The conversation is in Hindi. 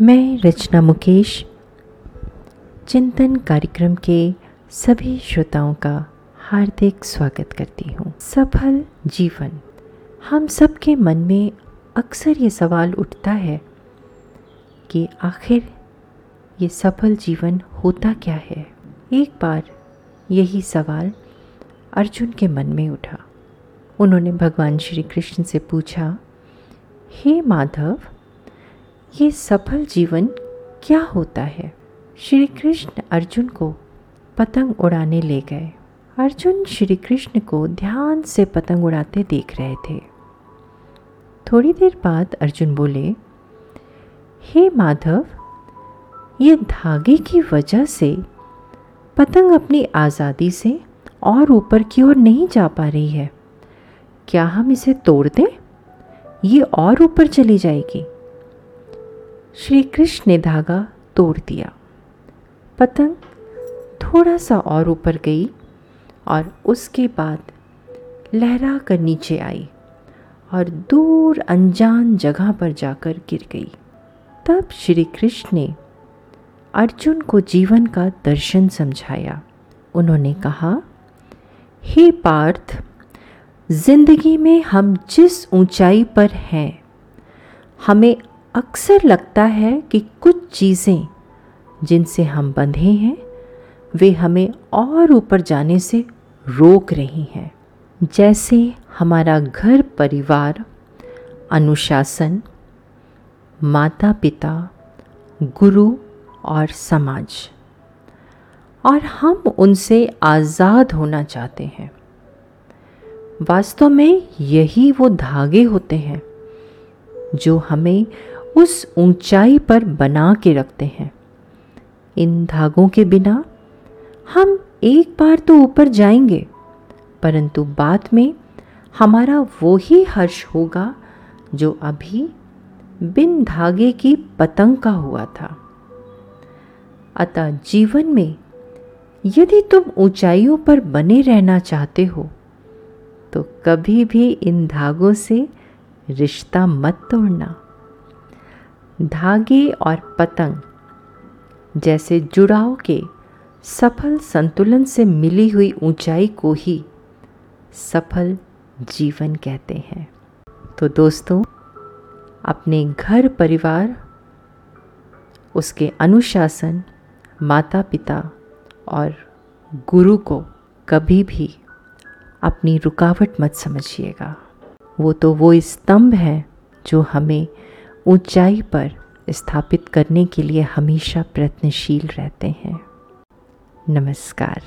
मैं रचना मुकेश, चिंतन कार्यक्रम के सभी श्रोताओं का हार्दिक स्वागत करती हूँ। सफल जीवन। हम सबके मन में अक्सर ये सवाल उठता है कि आखिर ये सफल जीवन होता क्या है? एक बार यही सवाल अर्जुन के मन में उठा। उन्होंने भगवान श्री कृष्ण से पूछा, हे माधव ये सफल जीवन क्या होता है? श्री कृष्ण अर्जुन को पतंग उड़ाने ले गए। अर्जुन श्री कृष्ण को ध्यान से पतंग उड़ाते देख रहे थे। थोड़ी देर बाद अर्जुन बोले, हे माधव, ये धागे की वजह से पतंग अपनी आज़ादी से और ऊपर की ओर नहीं जा पा रही है। क्या हम इसे तोड़ दें? ये और ऊपर चली जाएगी। श्री कृष्ण ने धागा तोड़ दिया। पतंग थोड़ा सा और ऊपर गई और उसके बाद लहरा कर नीचे आई और दूर अनजान जगह पर जाकर गिर गई। तब श्री कृष्ण ने अर्जुन को जीवन का दर्शन समझाया। उन्होंने कहा, हे पार्थ, ज़िंदगी में हम जिस ऊंचाई पर हैं, हमें अक्सर लगता है कि कुछ चीज़ें जिनसे हम बंधे हैं, वे हमें और ऊपर जाने से रोक रही हैं। जैसे हमारा घर परिवार, अनुशासन माता पिता गुरु और समाज। और हम उनसे आज़ाद होना चाहते हैं। वास्तव में यही वो धागे होते हैं, जो हमें उस ऊंचाई पर बना के रखते हैं। इन धागों के बिना हम एक बार तो ऊपर जाएँगे, परंतु बाद में हमारा वो ही हर्ष होगा जो अभी बिन धागे की पतंग का हुआ था। अतः जीवन में यदि तुम ऊंचाइयों पर बने रहना चाहते हो तो कभी भी इन धागों से रिश्ता मत तोड़ना। धागे और पतंग, जैसे जुड़ाव के सफल संतुलन से मिली हुई ऊंचाई को ही सफल जीवन कहते हैं। तो दोस्तों, अपने घर परिवार, उसके अनुशासन माता पिता और गुरु को कभी भी अपनी रुकावट मत समझिएगा। वो तो वो स्तंभ है जो हमें ऊंचाई पर स्थापित करने के लिए हमेशा प्रयत्नशील रहते हैं। नमस्कार।